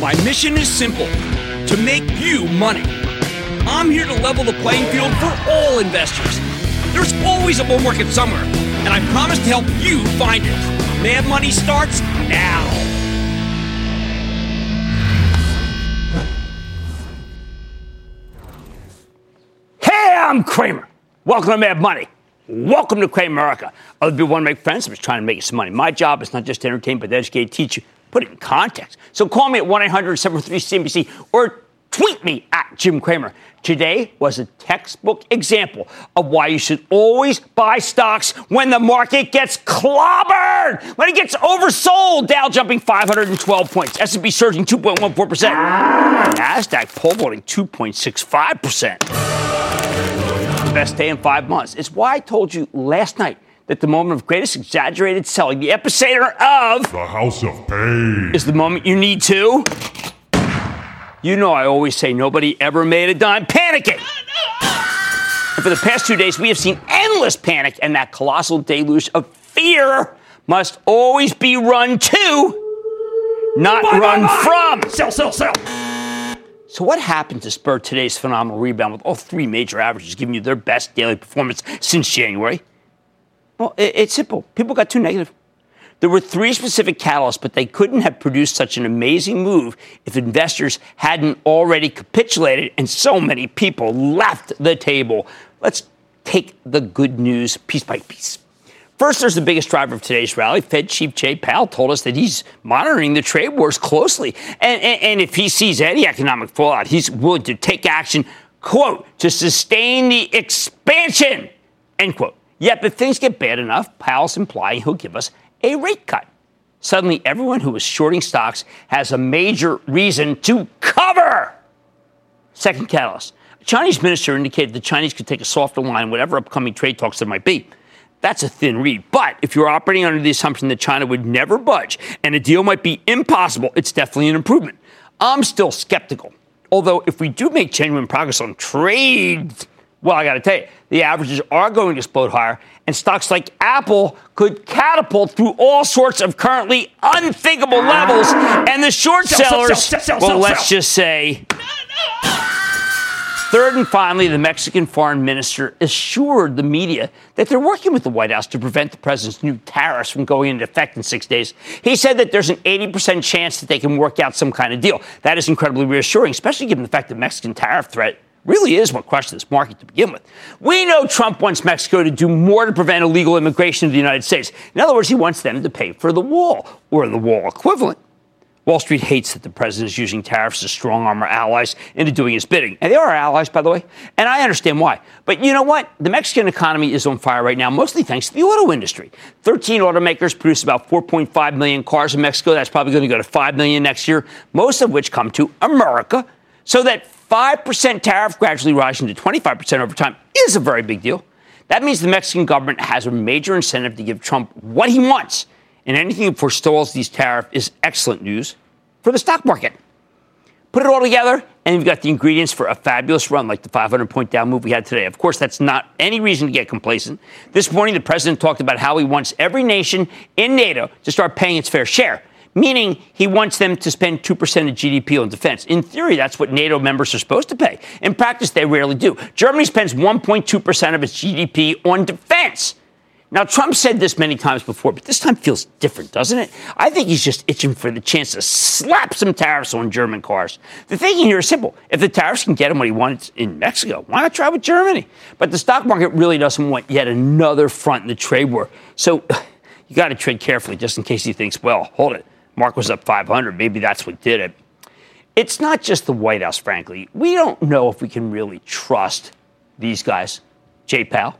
My mission is simple to make you money. I'm here to level the playing field for all investors. There's always a bull market somewhere, and I promise to help you find it. Mad Money starts now. Hey, I'm Cramer. Welcome to Mad Money. Welcome to Kramerica. Other people want to make friends. I'm just trying to make some money. My job is not just to entertain, but to educate, teach you, put it in context. So call me at 1 800 743 CNBC or tweet me at Jim Cramer. Today was a textbook example of why you should always buy stocks when the market gets clobbered, when it gets oversold. Dow jumping 512 points, S&P surging 2.14%, Nasdaq pole vaulting 2.65%. Best day in five months. It's why I told you last night that the moment of greatest exaggerated selling, the epicenter of The House of Pain. is the moment you need to. You know, I always say nobody ever made a dime panicking. And for the past two days, we have seen endless panic, and that colossal deluge of fear must always be run to, not run from. Sell, sell, sell. So, what happened to spur today's phenomenal rebound with all three major averages giving you their best daily performance since January? Well, it- it's simple. People got too negative. There were three specific catalysts, but they couldn't have produced such an amazing move if investors hadn't already capitulated and so many people left the table. Let's take the good news piece by piece. First, there's the biggest driver of today's rally. Fed Chief Jay Powell told us that he's monitoring the trade wars closely. And, and, and if he sees any economic fallout, he's willing to take action, quote, to sustain the expansion, end quote. Yet, if things get bad enough, Powell's implying he'll give us a rate cut. Suddenly, everyone who was shorting stocks has a major reason to cover. Second catalyst. A Chinese minister indicated the Chinese could take a softer line, in whatever upcoming trade talks there might be. That's a thin read. But if you're operating under the assumption that China would never budge and a deal might be impossible, it's definitely an improvement. I'm still skeptical. Although, if we do make genuine progress on trade, well, I got to tell you, the averages are going to explode higher, and stocks like Apple could catapult through all sorts of currently unthinkable levels. And the short Sell, sell, sellers, sell, sell, well, let's just say Third and finally, the Mexican foreign minister assured the media that they're working with the White House to prevent the president's new tariffs from going into effect in six days. He said that there's an 80% chance that they can work out some kind of deal. That is incredibly reassuring, especially given the fact that Mexican tariff threat really is what crushed this market to begin with. We know Trump wants Mexico to do more to prevent illegal immigration to the United States. In other words, he wants them to pay for the wall or the wall equivalent. Wall Street hates that the president is using tariffs to strong arm our allies into doing his bidding. And they are our allies, by the way. And I understand why. But you know what? The Mexican economy is on fire right now, mostly thanks to the auto industry. 13 automakers produce about 4.5 million cars in Mexico. That's probably going to go to 5 million next year, most of which come to America. So that 5% tariff gradually rising to 25% over time is a very big deal. That means the Mexican government has a major incentive to give Trump what he wants. And anything that forestalls these tariffs is excellent news for the stock market. Put it all together, and you've got the ingredients for a fabulous run like the 500 point down move we had today. Of course, that's not any reason to get complacent. This morning, the president talked about how he wants every nation in NATO to start paying its fair share, meaning he wants them to spend 2% of GDP on defense. In theory, that's what NATO members are supposed to pay. In practice, they rarely do. Germany spends 1.2% of its GDP on defense. Now, Trump said this many times before, but this time feels different, doesn't it? I think he's just itching for the chance to slap some tariffs on German cars. The thinking here is simple. If the tariffs can get him what he wants in Mexico, why not try with Germany? But the stock market really doesn't want yet another front in the trade war. So you got to trade carefully just in case he thinks, well, hold it. Mark was up 500. Maybe that's what did it. It's not just the White House, frankly. We don't know if we can really trust these guys, Jay Powell,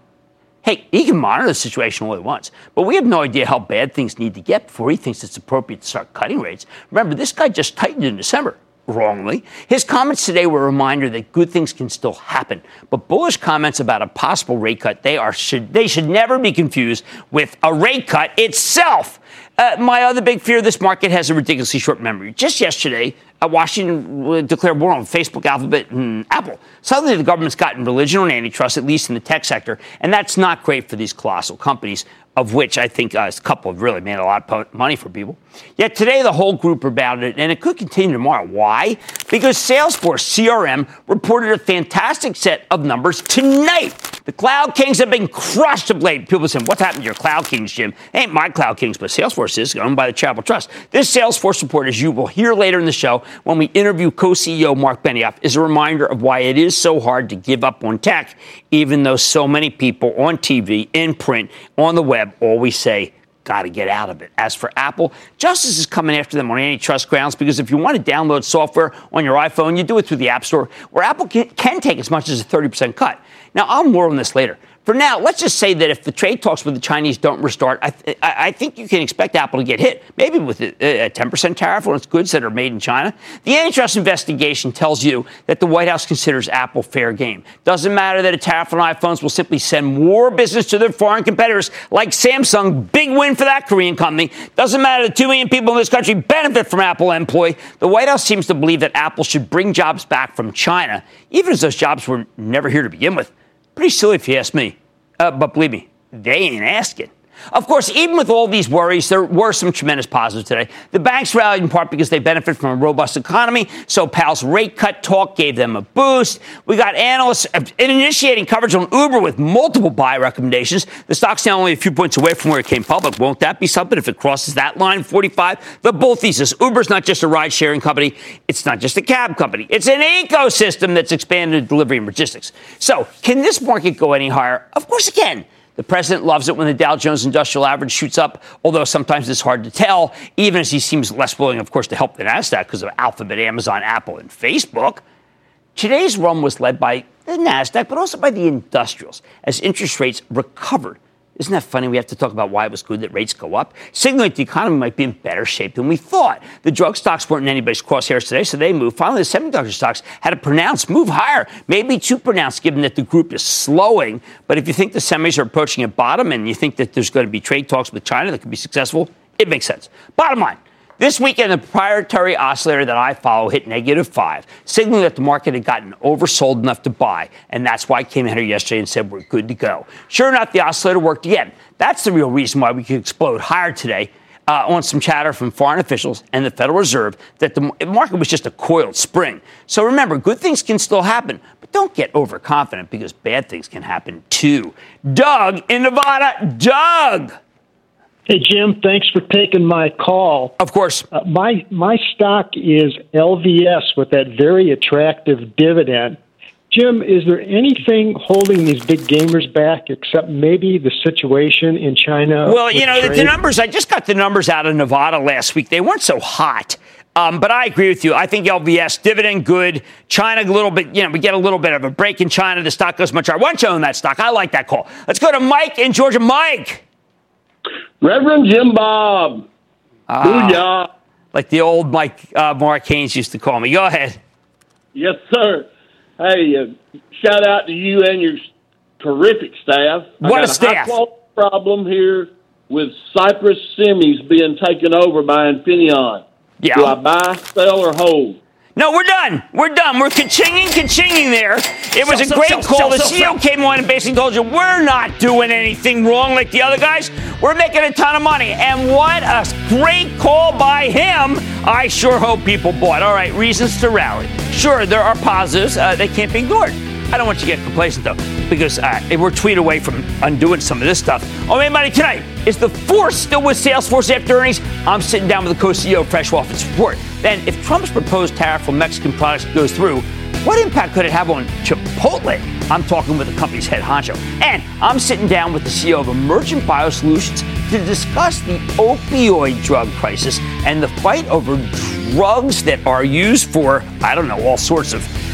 Hey, he can monitor the situation all he wants, but we have no idea how bad things need to get before he thinks it's appropriate to start cutting rates. Remember, this guy just tightened in December wrongly. His comments today were a reminder that good things can still happen. But bullish comments about a possible rate cut, they are should they should never be confused with a rate cut itself. Uh, my other big fear this market has a ridiculously short memory. Just yesterday, uh, Washington declared war on Facebook, Alphabet, and Apple. Suddenly, the government's gotten religion on antitrust, at least in the tech sector, and that's not great for these colossal companies of which I think uh, a couple have really made a lot of money for people. Yet today, the whole group rebounded, and it could continue tomorrow. Why? Because Salesforce CRM reported a fantastic set of numbers tonight. The Cloud Kings have been crushed of late. People say, What's happened to your Cloud Kings, Jim? ain't my Cloud Kings, but Salesforce is owned by the Charitable Trust. This Salesforce report, as you will hear later in the show when we interview co CEO Marc Benioff, is a reminder of why it is so hard to give up on tech, even though so many people on TV, in print, on the web, always say, got to get out of it. As for Apple, justice is coming after them on antitrust grounds because if you want to download software on your iPhone, you do it through the App Store, where Apple can, can take as much as a 30% cut. Now, I'll more on this later. For now, let's just say that if the trade talks with the Chinese don't restart, I, th- I think you can expect Apple to get hit, maybe with a, a 10% tariff on its goods that are made in China. The antitrust investigation tells you that the White House considers Apple fair game. Doesn't matter that a tariff on iPhones will simply send more business to their foreign competitors like Samsung. Big win for that Korean company. Doesn't matter that 2 million people in this country benefit from Apple employ. The White House seems to believe that Apple should bring jobs back from China, even as those jobs were never here to begin with. Pretty silly if you ask me. Uh, but believe me, they ain't asking. Of course, even with all these worries, there were some tremendous positives today. The banks rallied in part because they benefit from a robust economy, so Powell's rate cut talk gave them a boost. We got analysts initiating coverage on Uber with multiple buy recommendations. The stock's now only a few points away from where it came public. Won't that be something if it crosses that line, 45? The bull thesis Uber's not just a ride sharing company, it's not just a cab company, it's an ecosystem that's expanded delivery and logistics. So, can this market go any higher? Of course it can. The president loves it when the Dow Jones Industrial Average shoots up, although sometimes it's hard to tell, even as he seems less willing, of course, to help the NASDAQ because of Alphabet, Amazon, Apple, and Facebook. Today's run was led by the NASDAQ, but also by the industrials as interest rates recovered isn't that funny? We have to talk about why it was good that rates go up, signaling the economy might be in better shape than we thought. The drug stocks weren't in anybody's crosshairs today, so they moved. Finally, the semiconductor stocks had a pronounced move higher, maybe too pronounced given that the group is slowing. But if you think the semis are approaching a bottom and you think that there's going to be trade talks with China that could be successful, it makes sense. Bottom line, this weekend, the proprietary oscillator that I follow hit negative five, signaling that the market had gotten oversold enough to buy. And that's why I came in here yesterday and said we're good to go. Sure enough, the oscillator worked again. That's the real reason why we could explode higher today. Uh, on some chatter from foreign officials and the Federal Reserve that the market was just a coiled spring. So remember, good things can still happen, but don't get overconfident because bad things can happen too. Doug in Nevada, Doug. Hey Jim, thanks for taking my call. Of course. Uh, my my stock is LVS with that very attractive dividend. Jim, is there anything holding these big gamers back except maybe the situation in China? Well, you know, the numbers, I just got the numbers out of Nevada last week. They weren't so hot. Um, but I agree with you. I think LVS dividend good. China a little bit. You know, we get a little bit of a break in China. The stock goes much higher. Why don't you own that stock? I like that call. Let's go to Mike in Georgia. Mike. Reverend Jim Bob. Ah, Booyah. Like the old Mike uh, Mark Haines used to call me. Go ahead. Yes, sir. Hey, uh, shout out to you and your terrific staff. What a staff! A problem here with Cypress Semis being taken over by Infineon. Yeah. Do I buy, sell, or hold? No, we're done. We're done. We're ka-chinging, ka-chinging there. It was a great sell, call. Sell, the CEO came on and basically told you we're not doing anything wrong like the other guys. We're making a ton of money. And what a great call by him. I sure hope people bought. All right, reasons to rally. Sure, there are positives. Uh, they can't be ignored. I don't want you to get complacent though, because uh, we're tweet away from undoing some of this stuff. Oh, Mad Money tonight. Is the force still with Salesforce after earnings? I'm sitting down with the co-CEO of Fresh Office Report. Then, if Trump's proposed tariff on Mexican products goes through, what impact could it have on Chipotle? I'm talking with the company's head honcho. And I'm sitting down with the CEO of Emergent Biosolutions to discuss the opioid drug crisis and the fight over drugs that are used for, I don't know, all sorts of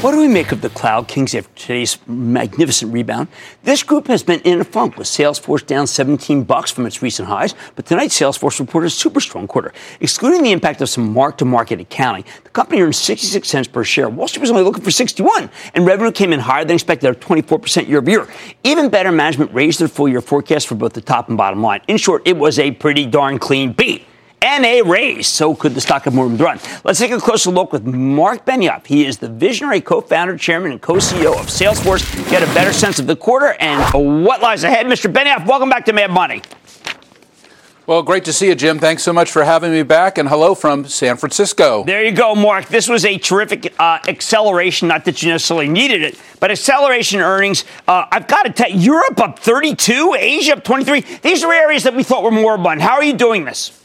What do we make of the Cloud Kings after today's magnificent rebound? This group has been in a funk with Salesforce down 17 bucks from its recent highs, but tonight Salesforce reported a super strong quarter. Excluding the impact of some mark-to-market accounting, the company earned 66 cents per share. Wall Street was only looking for 61, and revenue came in higher than expected at 24% year over year. Even better management raised their full-year forecast for both the top and bottom line. In short, it was a pretty darn clean beat and a raise. So could the stock of to run. Let's take a closer look with Marc Benioff. He is the visionary co-founder, chairman, and co-CEO of Salesforce. Get a better sense of the quarter and what lies ahead. Mr. Benioff, welcome back to Mad Money. Well, great to see you, Jim. Thanks so much for having me back, and hello from San Francisco. There you go, Marc. This was a terrific uh, acceleration. Not that you necessarily needed it, but acceleration earnings. Uh, I've got to tell you, Europe up 32, Asia up 23. These are areas that we thought were more abundant. How are you doing this?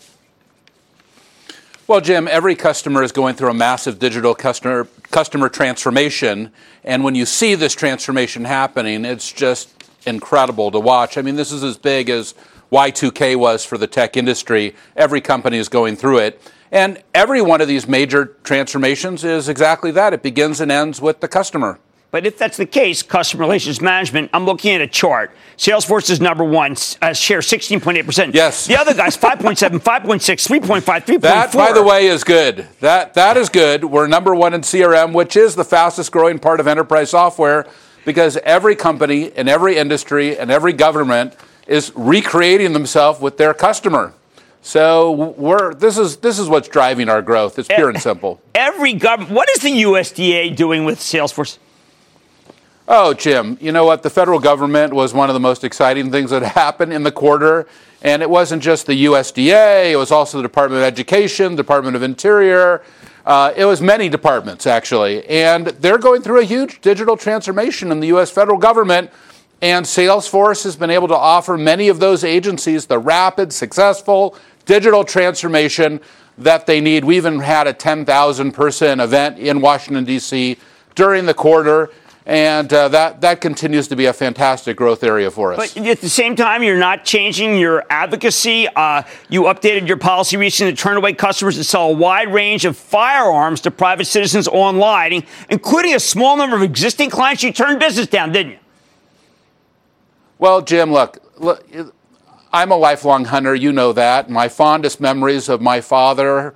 Well, Jim, every customer is going through a massive digital customer customer transformation, and when you see this transformation happening, it's just incredible to watch. I mean, this is as big as Y2K was for the tech industry. Every company is going through it. And every one of these major transformations is exactly that. It begins and ends with the customer. But if that's the case, customer relations management, I'm looking at a chart. Salesforce is number one, uh, share 16.8%. Yes. The other guys, 5.7, 5.6, 3.5, 3.4. That, by the way, is good. That, that is good. We're number one in CRM, which is the fastest growing part of enterprise software because every company in every industry and every government is recreating themselves with their customer. So we're this is this is what's driving our growth. It's pure and simple. Every government. What is the USDA doing with Salesforce? Oh, Jim, you know what? The federal government was one of the most exciting things that happened in the quarter. And it wasn't just the USDA, it was also the Department of Education, Department of Interior. Uh, it was many departments, actually. And they're going through a huge digital transformation in the U.S. federal government. And Salesforce has been able to offer many of those agencies the rapid, successful digital transformation that they need. We even had a 10,000 person event in Washington, D.C. during the quarter and uh, that that continues to be a fantastic growth area for us. But at the same time, you're not changing your advocacy. Uh, you updated your policy recently to turn away customers that sell a wide range of firearms to private citizens online, including a small number of existing clients. You turned business down, didn't you? Well, Jim, look, look I'm a lifelong hunter. You know that. My fondest memories of my father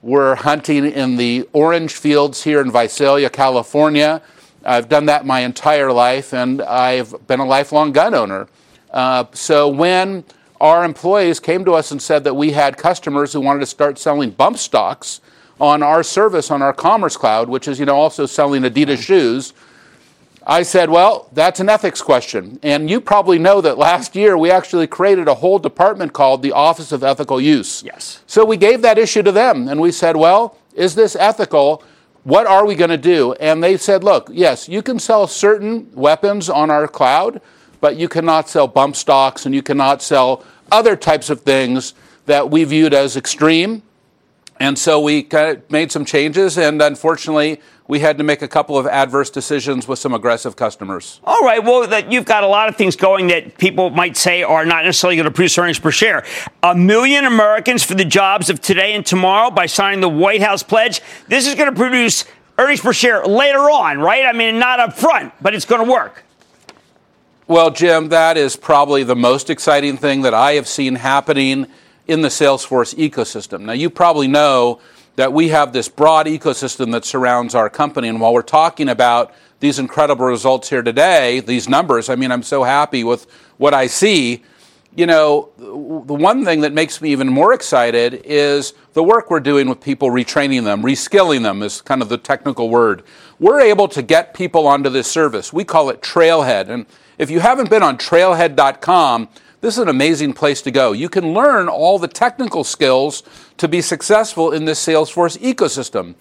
were hunting in the orange fields here in Visalia, California I've done that my entire life, and I've been a lifelong gun owner. Uh, so when our employees came to us and said that we had customers who wanted to start selling bump stocks on our service on our Commerce Cloud, which is you know also selling Adidas shoes. I said, well, that's an ethics question. And you probably know that last year we actually created a whole department called the Office of Ethical Use. Yes. So we gave that issue to them and we said, well, is this ethical? What are we going to do? And they said, look, yes, you can sell certain weapons on our cloud, but you cannot sell bump stocks and you cannot sell other types of things that we viewed as extreme. And so we kind of made some changes, and unfortunately, we had to make a couple of adverse decisions with some aggressive customers. All right. Well, that you've got a lot of things going that people might say are not necessarily going to produce earnings per share. A million Americans for the jobs of today and tomorrow by signing the White House pledge. This is going to produce earnings per share later on, right? I mean, not up front, but it's going to work. Well, Jim, that is probably the most exciting thing that I have seen happening in the Salesforce ecosystem. Now, you probably know that we have this broad ecosystem that surrounds our company. And while we're talking about these incredible results here today, these numbers, I mean, I'm so happy with what I see. You know, the one thing that makes me even more excited is the work we're doing with people, retraining them, reskilling them is kind of the technical word. We're able to get people onto this service. We call it Trailhead. And if you haven't been on trailhead.com, this is an amazing place to go. You can learn all the technical skills to be successful in this Salesforce ecosystem.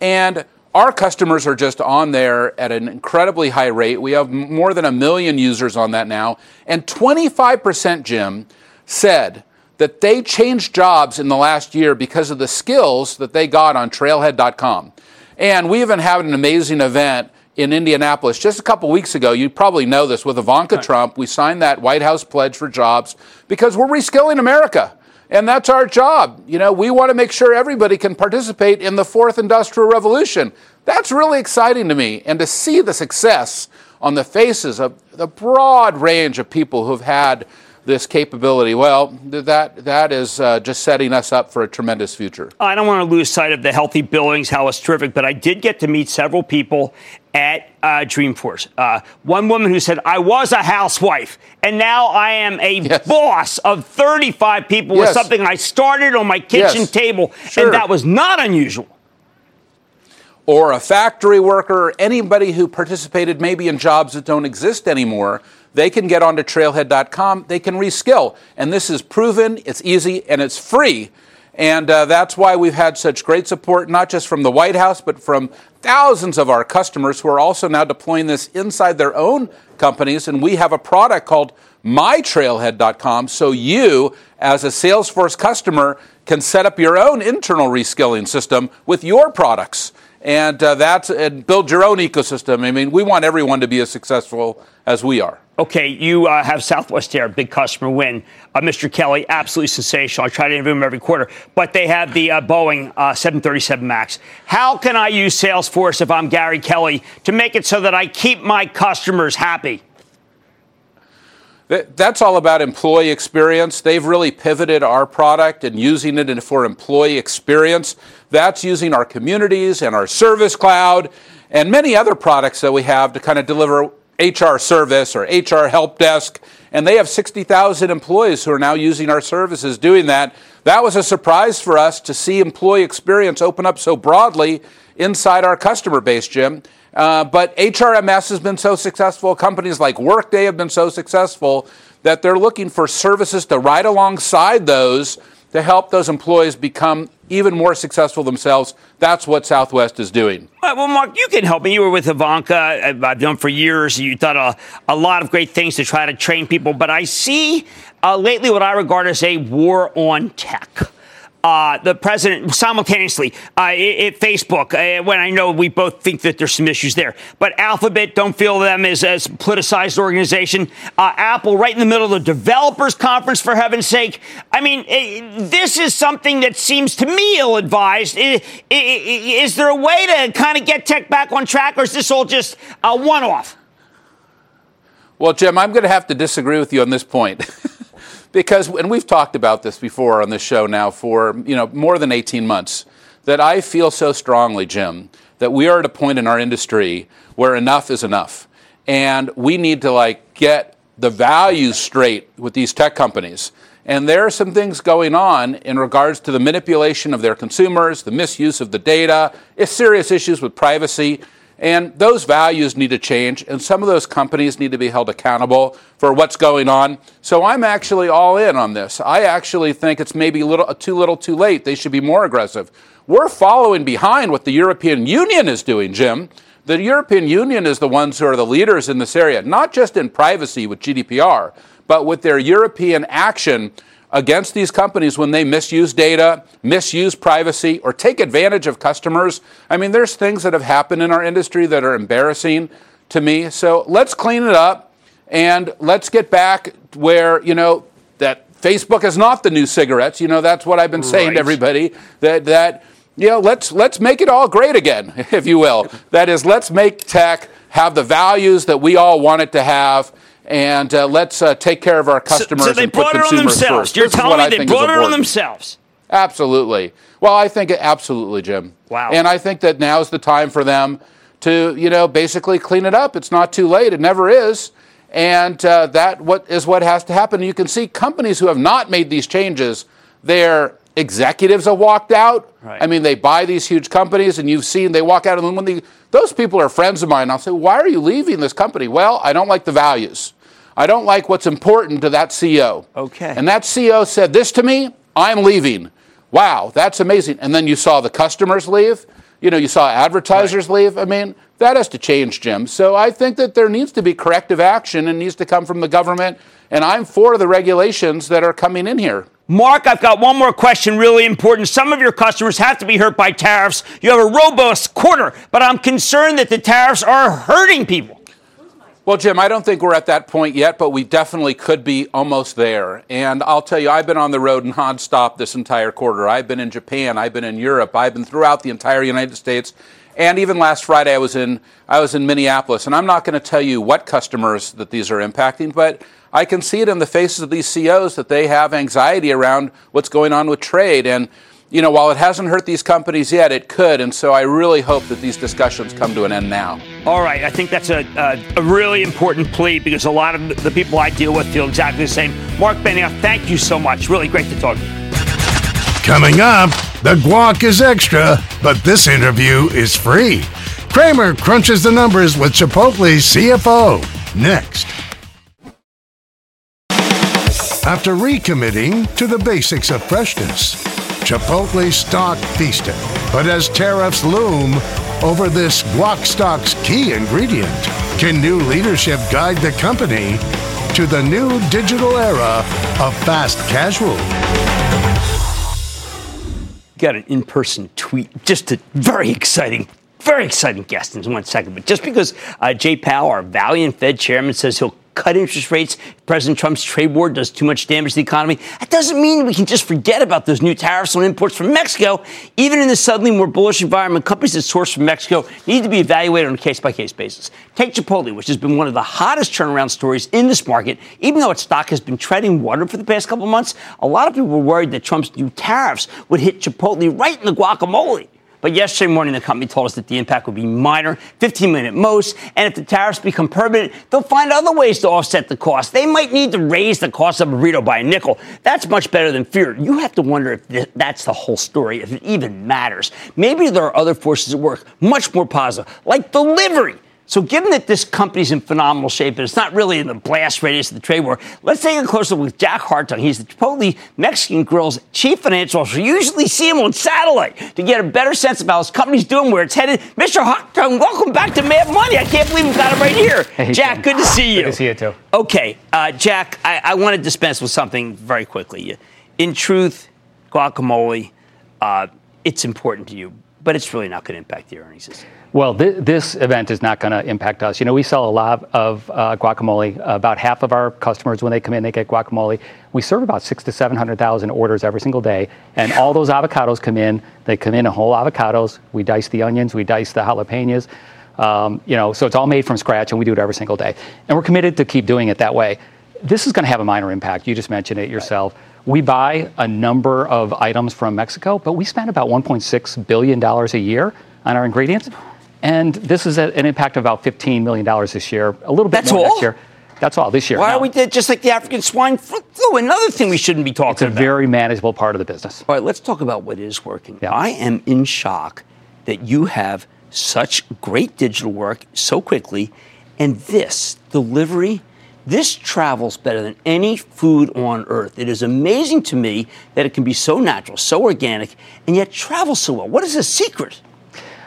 And our customers are just on there at an incredibly high rate. We have more than a million users on that now. And 25%, Jim, said that they changed jobs in the last year because of the skills that they got on trailhead.com. And we even had an amazing event in Indianapolis just a couple weeks ago. You probably know this with Ivanka right. Trump. We signed that White House pledge for jobs because we're reskilling America. And that's our job. You know, we want to make sure everybody can participate in the fourth industrial revolution. That's really exciting to me. And to see the success on the faces of the broad range of people who've had this capability, well, that, that is uh, just setting us up for a tremendous future. I don't want to lose sight of the healthy billings, how it's terrific, but I did get to meet several people at uh, Dreamforce. Uh, one woman who said, I was a housewife, and now I am a yes. boss of 35 people yes. with something I started on my kitchen yes. table, sure. and that was not unusual or a factory worker, anybody who participated maybe in jobs that don't exist anymore, they can get onto trailhead.com, they can reskill. And this is proven, it's easy, and it's free. And uh, that's why we've had such great support, not just from the White House, but from thousands of our customers who are also now deploying this inside their own companies. And we have a product called mytrailhead.com. So you, as a Salesforce customer, can set up your own internal reskilling system with your products and uh, that's and build your own ecosystem. I mean, we want everyone to be as successful as we are. Okay, you uh, have Southwest Air, big customer win. Uh, Mr. Kelly, absolutely sensational. I try to interview him every quarter, but they have the uh, Boeing uh, 737 Max. How can I use Salesforce if I'm Gary Kelly to make it so that I keep my customers happy? That's all about employee experience. They've really pivoted our product and using it for employee experience. That's using our communities and our service cloud and many other products that we have to kind of deliver HR service or HR help desk. And they have 60,000 employees who are now using our services doing that. That was a surprise for us to see employee experience open up so broadly inside our customer base, Jim. Uh, but HRMS has been so successful. Companies like Workday have been so successful that they're looking for services to ride alongside those to help those employees become even more successful themselves. That's what Southwest is doing. well, Marc, you can help me. You were with Ivanka. I've known for years. You've done a, a lot of great things to try to train people. But I see uh, lately what I regard as a war on tech uh, the president simultaneously uh, at Facebook, uh, when I know we both think that there's some issues there. But Alphabet don't feel them as a politicized organization. Uh, Apple, right in the middle of the developers conference, for heaven's sake. I mean, it, this is something that seems to me ill advised. Is there a way to kind of get tech back on track, or is this all just a one off? Well, Jim, I'm going to have to disagree with you on this point. because and we've talked about this before on this show now for you know more than 18 months that I feel so strongly, Jim, that we are at a point in our industry where enough is enough, and we need to like get the values straight with these tech companies. And there are some things going on in regards to the manipulation of their consumers, the misuse of the data, serious issues with privacy. And those values need to change, and some of those companies need to be held accountable for what's going on. So I'm actually all in on this. I actually think it's maybe a little too little too late. They should be more aggressive. We're following behind what the European Union is doing, Jim. The European Union is the ones who are the leaders in this area, not just in privacy with GDPR, but with their European action against these companies when they misuse data, misuse privacy, or take advantage of customers. I mean, there's things that have happened in our industry that are embarrassing to me. So let's clean it up and let's get back where, you know, that Facebook is not the new cigarettes. You know, that's what I've been saying right. to everybody. That, that, you know, let's, let's make it all great again, if you will. That is, let's make tech have the values that we all want it to have and uh, let's uh, take care of our customers. So, so they and brought put it on themselves. First. You're telling me they brought it on themselves. Absolutely. Well, I think absolutely, Jim. Wow. And I think that now is the time for them to, you know, basically clean it up. It's not too late. It never is. And uh, that what is what has to happen. You can see companies who have not made these changes, their executives have walked out. Right. I mean, they buy these huge companies, and you've seen they walk out, and when they, those people are friends of mine, I'll say, "Why are you leaving this company?" Well, I don't like the values. I don't like what's important to that CEO. Okay. And that CEO said this to me, I'm leaving. Wow, that's amazing. And then you saw the customers leave. You know, you saw advertisers leave. I mean, that has to change, Jim. So I think that there needs to be corrective action and needs to come from the government. And I'm for the regulations that are coming in here. Marc, I've got one more question, really important. Some of your customers have to be hurt by tariffs. You have a robust quarter, but I'm concerned that the tariffs are hurting people. Well, Jim, I don't think we're at that point yet, but we definitely could be almost there. And I'll tell you, I've been on the road nonstop this entire quarter. I've been in Japan, I've been in Europe, I've been throughout the entire United States, and even last Friday I was in I was in Minneapolis. And I'm not going to tell you what customers that these are impacting, but I can see it in the faces of these CEOs that they have anxiety around what's going on with trade and you know, while it hasn't hurt these companies yet, it could. And so I really hope that these discussions come to an end now. All right. I think that's a, a, a really important plea because a lot of the people I deal with feel exactly the same. Marc Benioff, thank you so much. Really great to talk to you. Coming up, the guac is extra, but this interview is free. Cramer crunches the numbers with Chipotle's CFO. Next. After recommitting to the basics of freshness, Chipotle stock feasted. But as tariffs loom over this guac stock's key ingredient, can new leadership guide the company to the new digital era of fast casual? Got an in person tweet, just a very exciting very exciting guest in one second. But just because uh, Jay Powell, our valiant Fed chairman, says he'll cut interest rates, President Trump's trade war does too much damage to the economy, that doesn't mean we can just forget about those new tariffs on imports from Mexico. Even in this suddenly more bullish environment, companies that source from Mexico need to be evaluated on a case by case basis. Take Chipotle, which has been one of the hottest turnaround stories in this market. Even though its stock has been treading water for the past couple months, a lot of people were worried that Trump's new tariffs would hit Chipotle right in the guacamole. But yesterday morning, the company told us that the impact would be minor, 15 million at most. And if the tariffs become permanent, they'll find other ways to offset the cost. They might need to raise the cost of a burrito by a nickel. That's much better than fear. You have to wonder if th- that's the whole story, if it even matters. Maybe there are other forces at work, much more positive, like delivery. So, given that this company's in phenomenal shape and it's not really in the blast radius of the trade war, let's take a closer look with Jack Hartung. He's the Chipotle Mexican Grill's chief financial officer. You usually see him on satellite to get a better sense of how his company's doing, where it's headed. Mr. Hartung, welcome back to Mad Money. I can't believe we got him right here. Hey, Jack, good to see you. Good to see you too. Okay, uh, Jack, I, I want to dispense with something very quickly. In truth, guacamole, uh, it's important to you, but it's really not going to impact the earnings. Well, th- this event is not going to impact us. You know, we sell a lot of uh, guacamole. About half of our customers, when they come in, they get guacamole. We serve about six to seven hundred thousand orders every single day, and all those avocados come in. They come in whole avocados. We dice the onions, we dice the jalapenos. Um, you know, so it's all made from scratch, and we do it every single day. And we're committed to keep doing it that way. This is going to have a minor impact. You just mentioned it yourself. We buy a number of items from Mexico, but we spend about 1.6 billion dollars a year on our ingredients. And this is an impact of about $15 million this year, a little bit That's more all? next year. That's all this year. Why Now, are we did just like the African swine flu? Another thing we shouldn't be talking about. It's a about. very manageable part of the business. All right, let's talk about what is working. Yeah. I am in shock that you have such great digital work so quickly, and this delivery, this travels better than any food on earth. It is amazing to me that it can be so natural, so organic, and yet travel so well. What is the secret?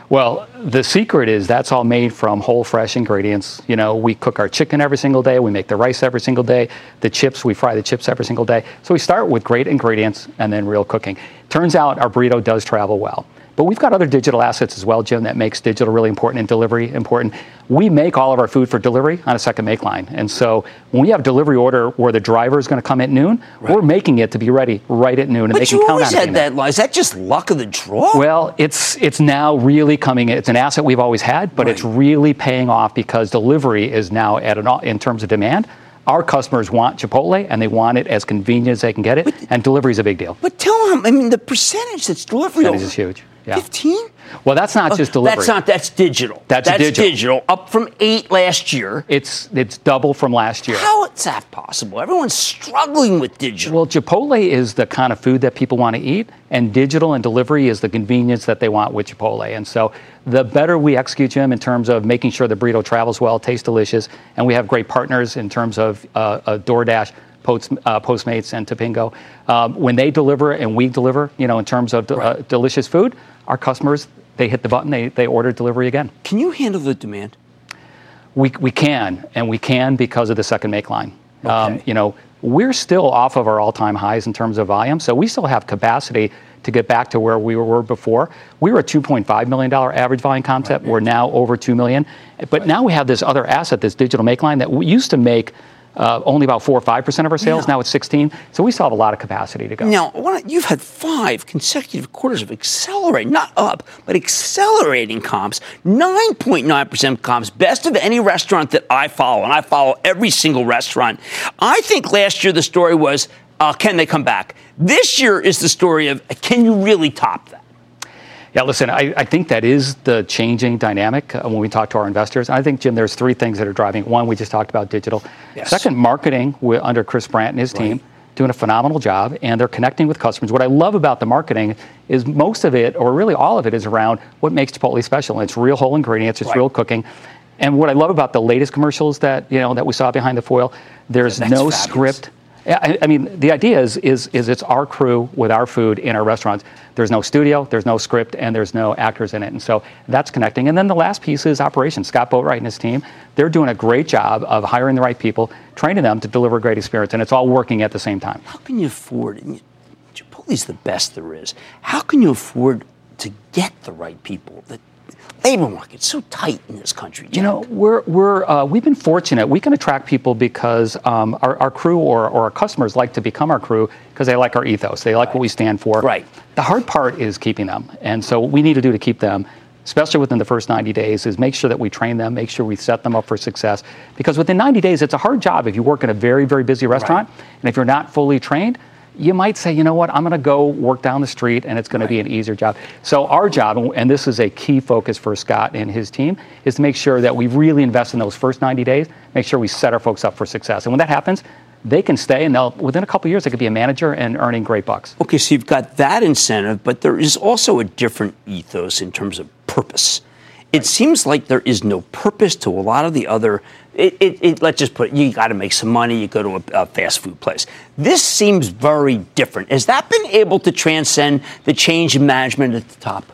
Well, the secret is that's all made from whole, fresh ingredients. You know, we cook our chicken every single day. We make the rice every single day. The chips, we fry the chips every single day. So we start with great ingredients and then real cooking. Turns out our burrito does travel well. But we've got other digital assets as well, Jim, that makes digital really important and delivery important. We make all of our food for delivery on a second make line. And so when we have delivery order where the driver is going to come at noon, we're making it to be ready right at noon. And they But can you count always on had that line. Is that just luck of the draw? Well, it's it's now really coming. It's an asset we've always had, but it's really paying off because delivery is now at an in terms of demand our customers want Chipotle and they want it as convenient as they can get it, and delivery is a big deal. But tell them, I mean, the percentage that's delivery Percentage is huge. Yeah. 15? Well, that's not just delivery. That's not. That's digital. That's digital. Up from eight last year. It's it's double from last year. How is that possible? Everyone's struggling with digital. Well, Chipotle is the kind of food that people want to eat, and digital and delivery is the convenience that they want with Chipotle. And so, the better we execute, Jim, in terms of making sure the burrito travels well, tastes delicious, and we have great partners in terms of uh, uh, DoorDash. Post, uh, Postmates and Tapingo, um, when they deliver and we deliver, you know, in terms of uh, delicious food, our customers they hit the button, they, they order delivery again. Can you handle the demand? We, we can, and we can because of the second make line. Okay. Um, you know, we're still off of our all-time highs in terms of volume, so we still have capacity to get back to where we were before. We were a 2.5 million dollar average volume concept. Right. We're now over 2 million, but right. now we have this other asset, this digital make line that we used to make uh, only about four or five percent of our sales. Yeah. Now it's 16. So we still have a lot of capacity to go. Now, you've had five consecutive quarters of accelerating, not up, but accelerating comps. 9.9 percent comps, best of any restaurant that I follow, and I follow every single restaurant. I think last year the story was, uh, can they come back? This year is the story of, can you really top that? Yeah, listen, I, I, think that is the changing dynamic uh, when we talk to our investors. And I think, Jim, there's three things that are driving. One, we just talked about digital. Yes. Second, marketing under Chris Brandt and his right. team doing a phenomenal job, and they're connecting with customers. What I love about the marketing is most of it, or really all of it, is around what makes Chipotle special. And it's real whole ingredients, it's right. real cooking. And what I love about the latest commercials that you know that we saw behind the foil, there's no fabulous. script I, I, mean, the idea is, is, is it's our crew with our food in our restaurants. There's no studio, there's no script, and there's no actors in it. And so that's connecting. And then the last piece is operations. Scott Boatwright and his team, they're doing a great job of hiring the right people, training them to deliver a great experience, and it's all working at the same time. How can you afford it? Chipotle's the best there is. How can you afford to get the right people that labor market's so tight in this country. You know, we're, we're, uh, we've been fortunate. We can attract people because um, our, our crew or, or our customers like to become our crew because they like our ethos. They like right. what we stand for. Right. The hard part is keeping them. And so what we need to do to keep them especially within the first 90 days, is make sure that we train them, make sure we set them up for success. Because within 90 days, it's a hard job if you work in a very, very busy restaurant. Right. And if you're not fully trained, you might say, you know what, I'm going to go work down the street and it's going right. to be an easier job. So, our job, and this is a key focus for Scott and his team, is to make sure that we really invest in those first 90 days, make sure we set our folks up for success. And when that happens, they can stay and they'll within a couple years they could be a manager and earning great bucks. Okay, so you've got that incentive, but there is also a different ethos in terms of purpose. It seems like there is no purpose to a lot of the other it, it, it, let's just put it, you got to make some money, you go to a, a, fast food place. This seems very different. Has that been able to transcend the change in management at the top?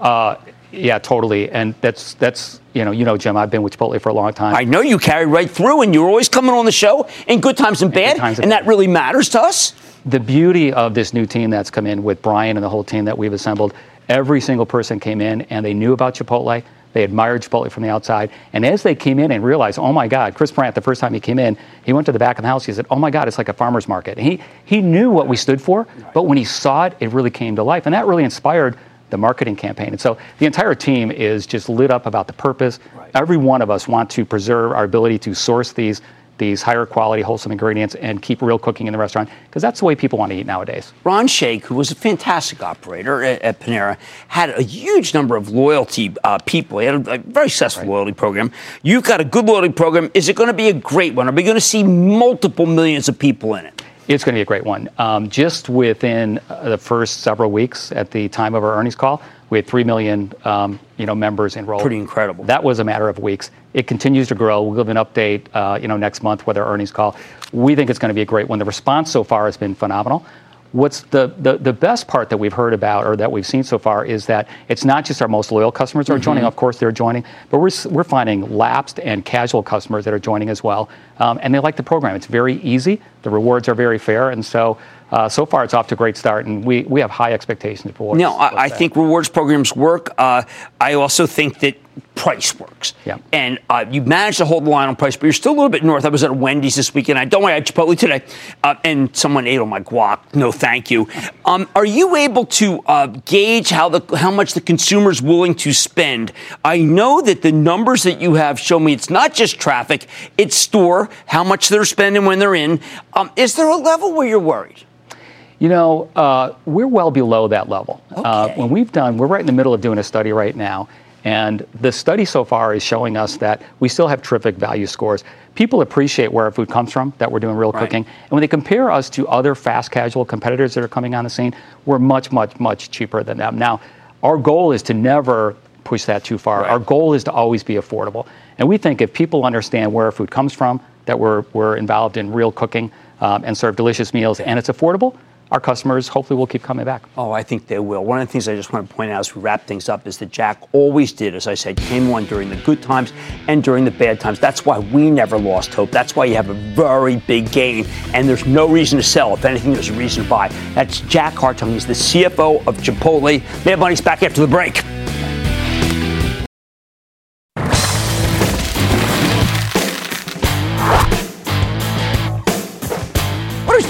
Uh, yeah, totally. And that's, that's you know, you know, Jim, I've been with Chipotle for a long time. I know you carry right through, and you're always coming on the show in good times and bad, times and, and that really matters to us. The beauty of this new team that's come in with Brian and the whole team that we've assembled, every single person came in and they knew about Chipotle they admired Chipotle from the outside. And as they came in and realized, oh my God, Chris Brandt, the first time he came in, he went to the back of the house. He said, oh my God, it's like a farmer's market. And he, he knew what we stood for, but when he saw it, it really came to life. And that really inspired the marketing campaign. And so the entire team is just lit up about the purpose. Right. Every one of us want to preserve our ability to source these these higher quality, wholesome ingredients and keep real cooking in the restaurant because that's the way people want to eat nowadays. Ron Shaich, who was a fantastic operator at, at Panera, had a huge number of loyalty uh, people. He had a, a very successful right. loyalty program. You've got a good loyalty program. Is it going to be a great one? Are we going to see multiple millions of people in it? It's going to be a great one. Um, just within uh, the first several weeks at the time of our earnings call, we had 3 million um, you know, members enrolled. Pretty incredible. That was a matter of weeks. It continues to grow. We'll give an update uh, you know, next month with our earnings call. We think it's going to be a great one. The response so far has been phenomenal. What's the, the, the best part that we've heard about or that we've seen so far is that it's not just our most loyal customers are mm-hmm. joining. Of course, they're joining, but we're, we're finding lapsed and casual customers that are joining as well. Um, and they like the program. It's very easy. The rewards are very fair. And so uh, so far, it's off to a great start, and we, we have high expectations for No, I, I think rewards programs work. Uh, I also think that price works. Yeah. And uh, you managed to hold the line on price, but you're still a little bit north. I was at Wendy's this weekend. I don't want to Chipotle today, uh, and someone ate on my guac. No, thank you. Um, are you able to uh, gauge how the how much the consumer's willing to spend? I know that the numbers that you have show me it's not just traffic; it's store, how much they're spending when they're in. Um, is there a level where you're worried? You know, uh, we're well below that level. Uh, okay. Uh, when we've done, we're right in the middle of doing a study right now, and the study so far is showing us that we still have terrific value scores. People appreciate where our food comes from, that we're doing real right. cooking. And when they compare us to other fast casual competitors that are coming on the scene, we're much, much, much cheaper than them. Now, our goal is to never push that too far. Right. Our goal is to always be affordable. And we think if people understand where our food comes from, that we're, we're involved in real cooking um, and serve delicious meals, and it's affordable, our customers hopefully will keep coming back. Oh, I think they will. One of the things I just want to point out as we wrap things up is that Jack always did, as I said, came on during the good times and during the bad times. That's why we never lost hope. That's why you have a very big gain, and there's no reason to sell. If anything, there's a reason to buy. That's Jack Hartung. He's the CFO of Chipotle. Mad Money's back after the break.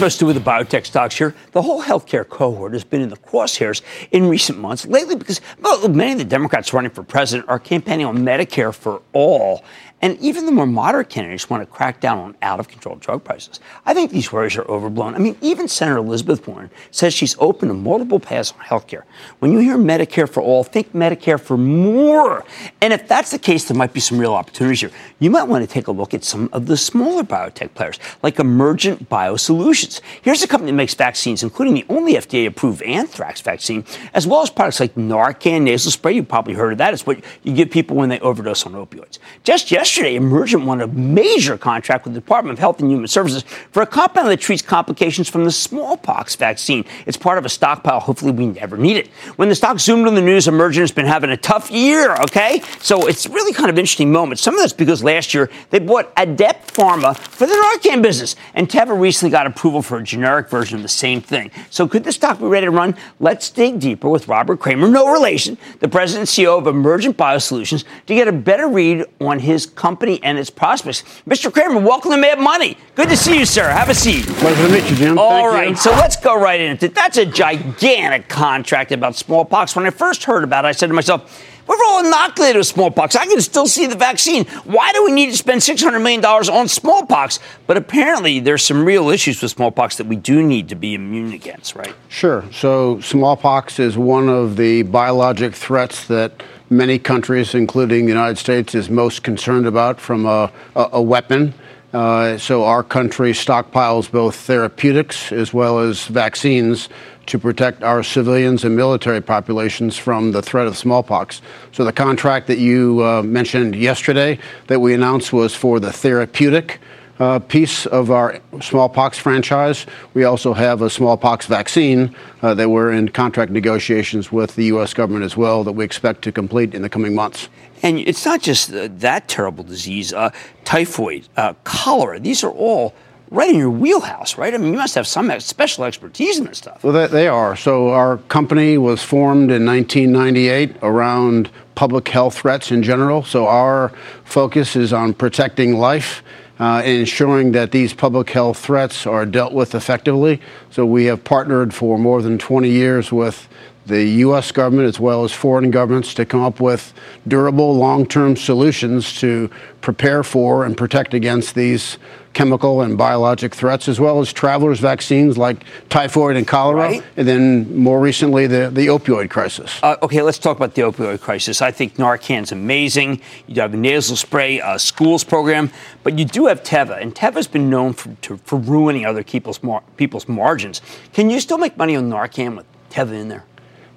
To with the biotech stocks here? The whole healthcare cohort has been in the crosshairs in recent months lately because well, many of the Democrats running for president are campaigning on Medicare for all. And even the more moderate candidates want to crack down on out of control drug prices. I think these worries are overblown. I mean, even Senator Elizabeth Warren says she's open to multiple paths on health care. When you hear Medicare for all, think Medicare for more. And if that's the case, there might be some real opportunities here. You might want to take a look at some of the smaller biotech players, like Emergent Biosolutions. Here's a company that makes vaccines, including the only FDA approved anthrax vaccine, as well as products like Narcan nasal spray. You've probably heard of that. It's what you give people when they overdose on opioids. Just yesterday, yesterday, Emergent won a major contract with the Department of Health and Human Services for a compound that treats complications from the smallpox vaccine. It's part of a stockpile. Hopefully, we never need it. When the stock zoomed on the news, Emergent has been having a tough year, okay? So it's really kind of interesting moment. Some of that's because last year they bought Adapt Pharma for the Narcan business, and Teva recently got approval for a generic version of the same thing. So could the stock be ready to run? Let's dig deeper with Robert Kramer, no relation, the president and CEO of Emergent Biosolutions, to get a better read on his company and its prospects. Mr. Kramer, welcome to Mad Money. Good to see you, sir. Have a seat. Pleasure to meet you, Jim. All Thank right, you. so let's go right into it. That's a gigantic contract about smallpox. When I first heard about it, I said to myself, we're all inoculated with smallpox. I can still see the vaccine. Why do we need to spend $600 million on smallpox? But apparently, there's some real issues with smallpox that we do need to be immune against, right? Sure. So, smallpox is one of the biologic threats that many countries, including the United States, is most concerned about from a, a, a weapon. Uh, so our country stockpiles both therapeutics as well as vaccines to protect our civilians and military populations from the threat of smallpox. So the contract that you uh, mentioned yesterday that we announced was for the therapeutic uh, piece of our smallpox franchise. We also have a smallpox vaccine uh, that we're in contract negotiations with the U.S. government as well that we expect to complete in the coming months. And it's not just uh, that terrible disease, uh, typhoid, uh, cholera, these are all right in your wheelhouse, right? I mean, you must have some special expertise in this stuff. Well, they are. So, our company was formed in 1998 around public health threats in general. So, our focus is on protecting life uh, ensuring that these public health threats are dealt with effectively. So we have partnered for more than 20 years with the U.S. government as well as foreign governments to come up with durable long term solutions to prepare for and protect against these chemical and biologic threats, as well as travelers' vaccines like typhoid and cholera, right. and then more recently the, the opioid crisis. Uh, okay, let's talk about the opioid crisis. I think Narcan's amazing. You have a nasal spray, a schools program, but you do have Teva, and Teva's been known for, to, for ruining other people's, mar- people's margins. Can you still make money on Narcan with Teva in there?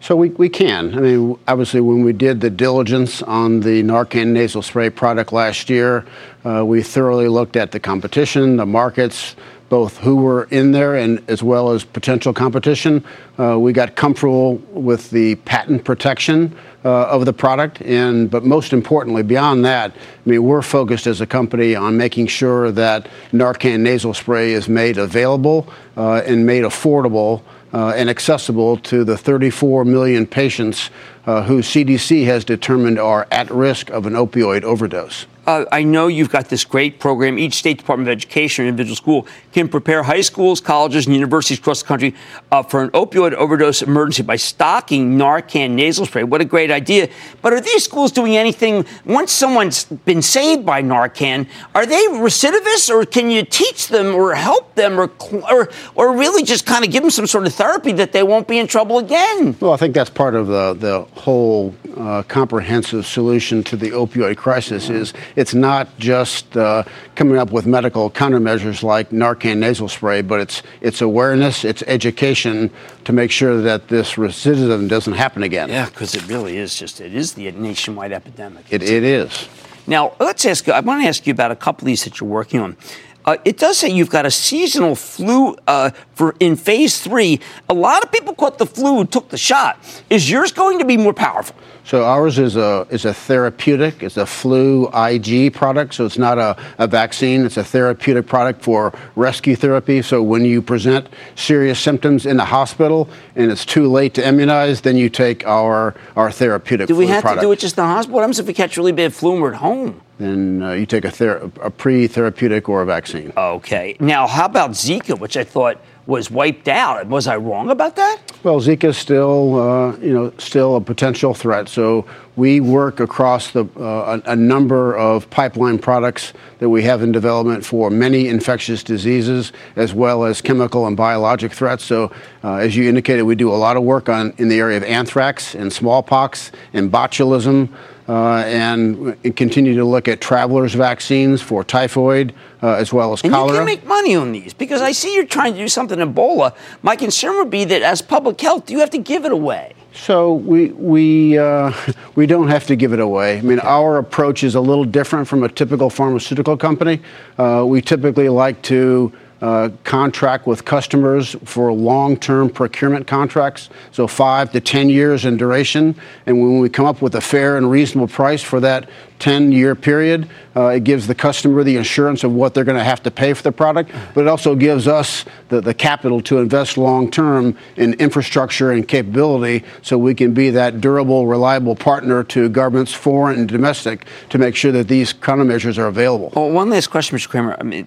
So we, we can. I mean, obviously, when we did the diligence on the Narcan nasal spray product last year, uh, we thoroughly looked at the competition, the markets, both who were in there and as well as potential competition. Uh, we got comfortable with the patent protection uh, of the product, and but most importantly, beyond that, I mean, we're focused as a company on making sure that Narcan nasal spray is made available uh, and made affordable uh, and accessible to the 34 million patients uh, who CDC has determined are at risk of an opioid overdose. Uh, I know you've got this great program. Each state department of education or individual school can prepare high schools, colleges, and universities across the country uh, for an opioid overdose emergency by stocking Narcan nasal spray. What a great idea. But are these schools doing anything once someone's been saved by Narcan? Are they recidivists or can you teach them or help them or, or, or really just kind of give them some sort of therapy that they won't be in trouble again? Well, I think that's part of the, the whole uh, comprehensive solution to the opioid crisis is it's not just uh, coming up with medical countermeasures like Narcan nasal spray, but it's it's awareness, it's education to make sure that this recidivism doesn't happen again. Yeah, because it really is just it is the nationwide epidemic. It, it is. Now let's ask. I want to ask you about a couple of these that you're working on. Uh, it does say you've got a seasonal flu uh, for in phase three. A lot of people caught the flu who took the shot. Is yours going to be more powerful? So ours is a is a therapeutic. It's a flu IG product. So it's not a, a vaccine. It's a therapeutic product for rescue therapy. So when you present serious symptoms in the hospital and it's too late to immunize, then you take our our therapeutic. Product. Do we have product. to do it just in the hospital? What happens if we catch really bad flu and we're at home? Then uh, you take a, ther- a pre-therapeutic or a vaccine. Okay. Now, how about Zika, which I thought was wiped out. Was I wrong about that? Well, Zika is still, uh, you know, still a potential threat. So we work across the, uh, a, a, number of pipeline products that we have in development for many infectious diseases, as well as chemical and biologic threats. So, uh, as you indicated, we do a lot of work on in the area of anthrax and smallpox and botulism. Uh, and continue to look at travelers' vaccines for typhoid uh, as well as and cholera. you can make money on these because I see you're trying to do something Ebola. My concern would be that as public health, you have to give it away. So we we uh, we don't have to give it away. I mean, okay. our approach is a little different from a typical pharmaceutical company. Uh, we typically like to uh, contract with customers for long-term procurement contracts, so five to 10 years in duration. And when we come up with a fair and reasonable price for that 10-year period, uh, it gives the customer the assurance of what they're going to have to pay for the product, but it also gives us the, the capital to invest long-term in infrastructure and capability so we can be that durable, reliable partner to governments, foreign and domestic, to make sure that these countermeasures are available. Well, one last question, Mr. Kramer. I mean,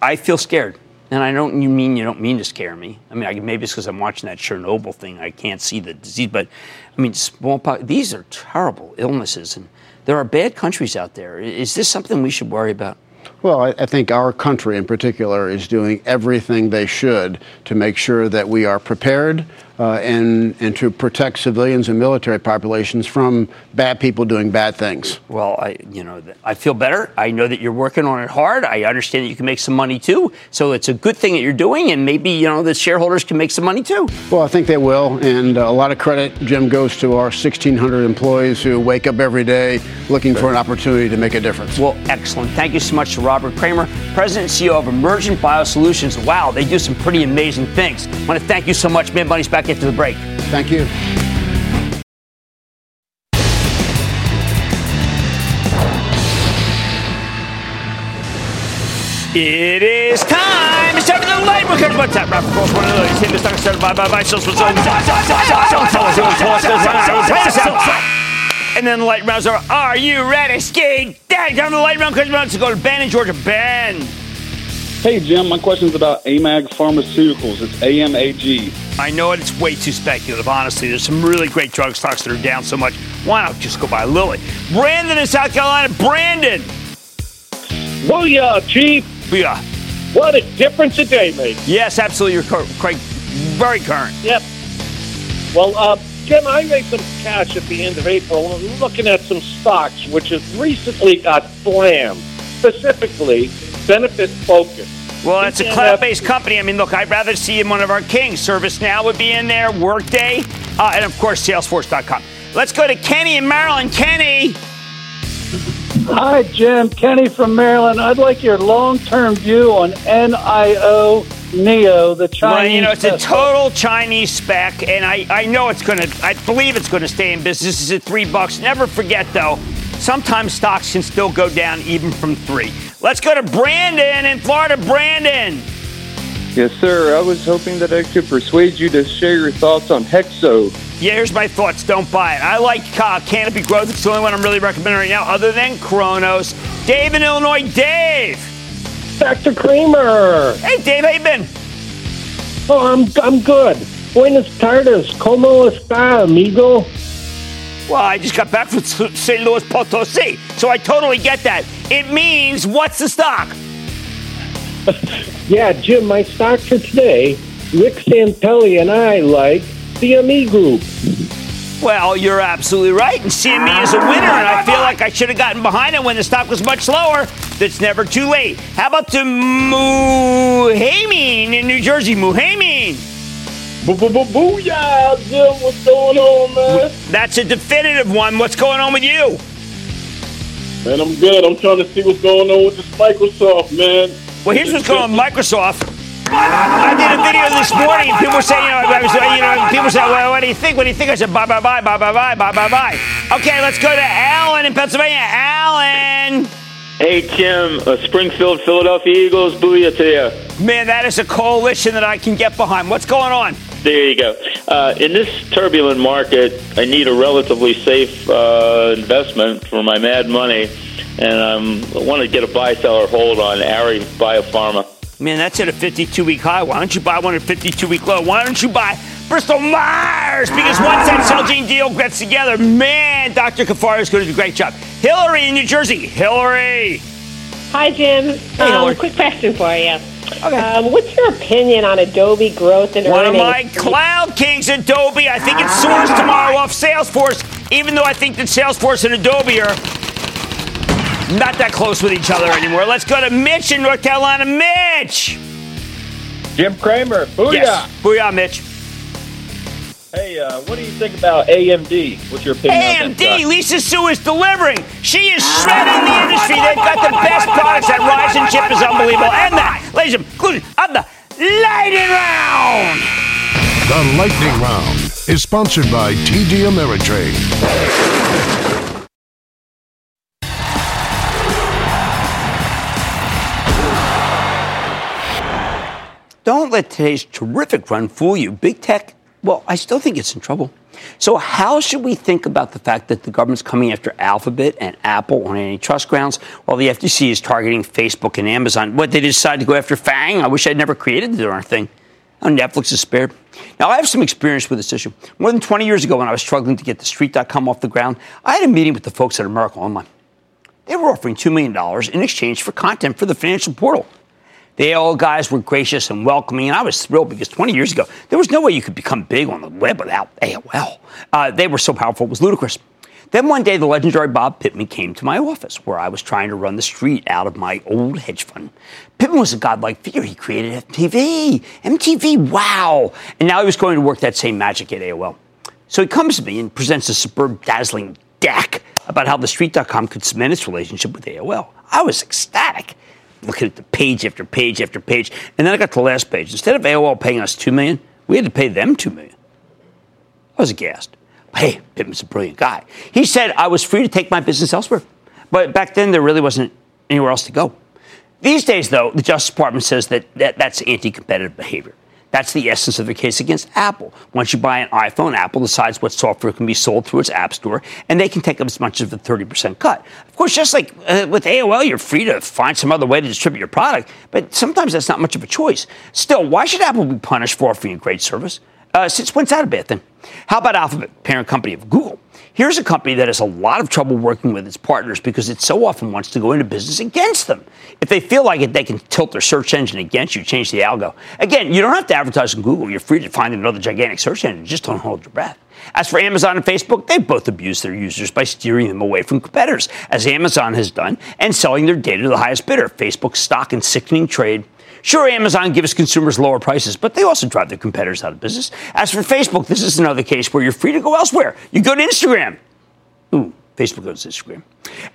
I feel scared. And I don't you mean you don't mean to scare me. I mean, I, maybe it's because I'm watching that Chernobyl thing. I can't see the disease, but I mean, smallpox. These are terrible illnesses, and there are bad countries out there. Is this something we should worry about? Well, I, I, think our country in particular is doing everything they should to make sure that we are prepared uh, and, and to protect civilians and military populations from bad people doing bad things. Well, I, you know, I feel better. I know that you're working on it hard. I understand that you can make some money too. So it's a good thing that you're doing, and maybe, you know, the shareholders can make some money too. Well, I think they will. And uh, a lot of credit, Jim, goes to our 1,600 employees who wake up every day looking for an opportunity to make a difference. Well, excellent. Thank you so much to Robert Kramer, President and CEO of Emergent Biosolutions. Wow, they do some pretty amazing things. I want to thank you so much. Mad Money's back after the break. Thank you. It is time. It's time for the light record. What's that? Rap across one of those. Hit the stock started by by by social And then the light rounds are. Are you ready? Ski. Dad, come to the light round. Because we're about to go to Ben in Georgia. Ben. Hey, Jim, my question is about AMAG Pharmaceuticals. It's AMAG. I know it, it's way too speculative, honestly. There's some really great drug stocks that are down so much. Why not just go buy Lilly? Brandon in South Carolina. Brandon. Booyah, Chief. Booyah. What a difference a day makes. Yes, absolutely. You're correct. Very current. Yep. Well, uh, Jim, I made some cash at the end of April. I'm looking at some stocks which have recently got slammed. Specifically, Benefitfocus. Well, it's a cloud-based company. I mean, look, I'd rather see in one of our kings. ServiceNow would be in there, Workday, uh, and of course, Salesforce.com. Let's go to Kenny in Maryland. Kenny. Hi, Jim. Kenny from Maryland. I'd like your long-term view on NIO Neo, the Chinese. Well, you know, it's a total Chinese spec, and I, I know it's going to. I believe it's going to stay in business. This is at three bucks. Never forget, though, sometimes stocks can still go down even from three. Let's go to Brandon in Florida. Brandon. Yes, sir. I was hoping that I could persuade you to share your thoughts on Hexo. Yeah, here's my thoughts. Don't buy it. I like uh, Canopy Growth. It's the only one I'm really recommending right now, other than Cronos. Dave in Illinois. Dave. Dr. Cramer. Hey, Dave. How you been? Oh, I'm I'm good. Buenas tardes. ¿Cómo está, amigo? Well, I just got back from San Luis Potosi, so I totally get that. It means what's the stock? yeah, Jim, my stock for today, Rick Santelli and I like CME Group. Well, you're absolutely right. And CME is a winner, and I feel like I should have gotten behind it when the stock was much lower. It's never too late. How about the Muhamin in New Jersey? Muhamin. Booyah, Jim. What's going on, man? That's a definitive one. What's going on with you? Man, I'm good. I'm trying to see what's going on with this Microsoft, man. Well, here's what's going on Microsoft. I did a video this morning. People were saying, you know, I was, you know, people said, well, what do you think? What do you think? I said, bye, bye, bye, bye, bye, bye, bye, bye, bye. Okay, let's go to Alan in Pennsylvania. Alan. Hey, Jim, uh, Springfield, Philadelphia Eagles, booyah to you. Man, that is a coalition that I can get behind. What's going on? There you go. Uh, in this turbulent market, I need a relatively safe uh, investment for my mad money, and um, I want to get a buy, sell, or hold on Aerie Biopharma. Man, that's at a 52 week high. Why don't you buy one at 52 week low? Why don't you buy Bristol Myers? Because once that Celgene deal gets together, man, Dr. Caforio is going to do a great job. Hillary in New Jersey. Hillary. Hi, Jim. Hey, um, Hillary. quick question for you. Okay. Um, what's your opinion on Adobe growth and One of my cloud kings, Adobe. I think it soars tomorrow off Salesforce, even though I think that Salesforce and Adobe are not that close with each other anymore. Let's go to Mitch in North Carolina. Mitch! Jim Cramer, booyah! Yes. Booyah, Mitch. Hey, uh, what do you think about AMD? What's your opinion on that AMD. Lisa Su is delivering. She is shredding the industry. They've got the best products. That Ryzen chip is unbelievable. And that, ladies and gentlemen, on the lightning round. The Lightning Round is sponsored by TD Ameritrade. Don't let today's terrific run fool you. Big tech, well, I still think it's in trouble. So, how should we think about the fact that the government's coming after Alphabet and Apple on antitrust grounds while the FTC is targeting Facebook and Amazon? What, they decide to go after FANG? I wish I'd never created the darn thing. Oh, Netflix is spared. Now, I have some experience with this issue. More than 20 years ago, when I was struggling to get the street.com off the ground, I had a meeting with the folks at America Online. They were offering $2 million in exchange for content for the financial portal. The AOL guys were gracious and welcoming, and I was thrilled because 20 years ago, there was no way you could become big on the web without AOL. Uh, they were so powerful, it was ludicrous. Then one day, the legendary Bob Pittman came to my office where I was trying to run the street out of my old hedge fund. Pittman was a godlike figure. He created MTV. MTV, wow. And now he was going to work that same magic at AOL. So he comes to me and presents a superb, dazzling deck about how the street.com could cement its relationship with AOL. I was ecstatic looking at the page after page after page. And then I got to the last page. Instead of AOL paying us 2 million, we had to pay them 2 million. I was aghast. Hey, Pittman's a brilliant guy. He said I was free to take my business elsewhere. But back then, there really wasn't anywhere else to go. These days, though, the Justice Department says that, that that's anti competitive behavior. That's the essence of the case against Apple. Once you buy an iPhone, Apple decides what software can be sold through its App Store, and they can take up as much as a 30% cut. Of course, just like uh, with AOL, you're free to find some other way to distribute your product, but sometimes that's not much of a choice. Still, why should Apple be punished for offering a great service? Uh, since when's that a bad thing? How about Alphabet, parent company of Google? Here's a company that has a lot of trouble working with its partners because it so often wants to go into business against them. If they feel like it, they can tilt their search engine against you, change the algo. Again, you don't have to advertise on Google. You're free to find another gigantic search engine. Just don't hold your breath. As for Amazon and Facebook, they've both abuse their users by steering them away from competitors, as Amazon has done, and selling their data to the highest bidder, Facebook's stock in sickening trade. Sure, Amazon gives consumers lower prices, but they also drive their competitors out of business. As for Facebook, this is another case where you're free to go elsewhere. You go to Instagram. Ooh, Facebook owns Instagram.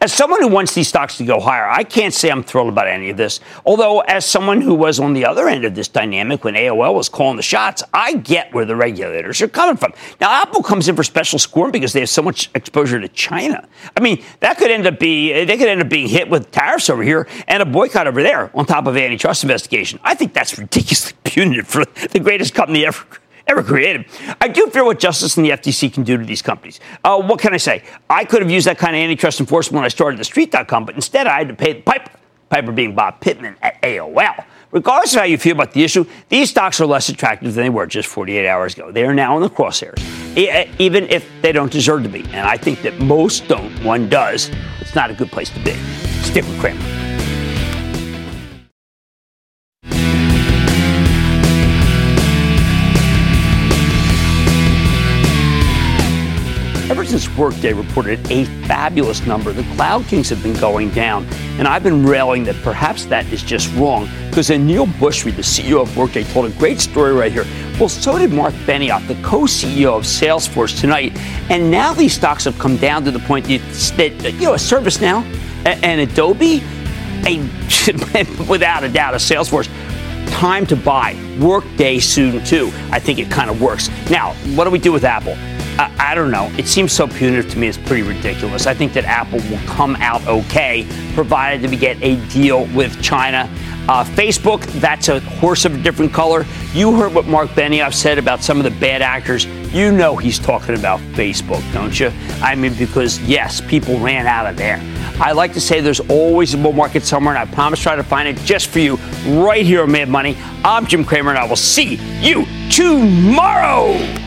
As someone who wants these stocks to go higher, I can't say I'm thrilled about any of this. Although, as someone who was on the other end of this dynamic when AOL was calling the shots, I get where the regulators are coming from. Now, Apple comes in for special scorn because they have so much exposure to China. I mean, that could end up be they could end up being hit with tariffs over here and a boycott over there on top of antitrust investigation. I think that's ridiculously punitive for the greatest company ever ever created. I do fear what justice and the FTC can do to these companies. Uh, what can I say? I could have used that kind of antitrust enforcement when I started the street.com, but instead I had to pay the piper. Piper being Bob Pittman at AOL. Regardless of how you feel about the issue, these stocks are less attractive than they were just 48 hours ago. They are now in the crosshairs, even if they don't deserve to be. And I think that most don't. One does. It's not a good place to be. Stick with Cramer. Since Workday reported a fabulous number, the Cloud Kings have been going down. And I've been railing that perhaps that is just wrong because Aneel Bhusri, the CEO of Workday, told a great story right here. Well, so did Marc Benioff, the co CEO of Salesforce tonight. And now these stocks have come down to the point that, you know, a ServiceNow and Adobe, a, without a doubt, a Salesforce time to buy. Workday soon, too. I think it kind of works. Now, what do we do with Apple? I, I, don't know. It seems so punitive to me. It's pretty ridiculous. I think that Apple will come out okay, provided that we get a deal with China. Uh, Facebook, that's a horse of a different color. You heard what Marc Benioff said about some of the bad actors. You know he's talking about Facebook, don't you? I mean, because yes, people ran out of there. I like to say there's always a bull market somewhere, and I promise try to find it just for you right here on Mad Money. I'm Jim Cramer, and I will see you tomorrow.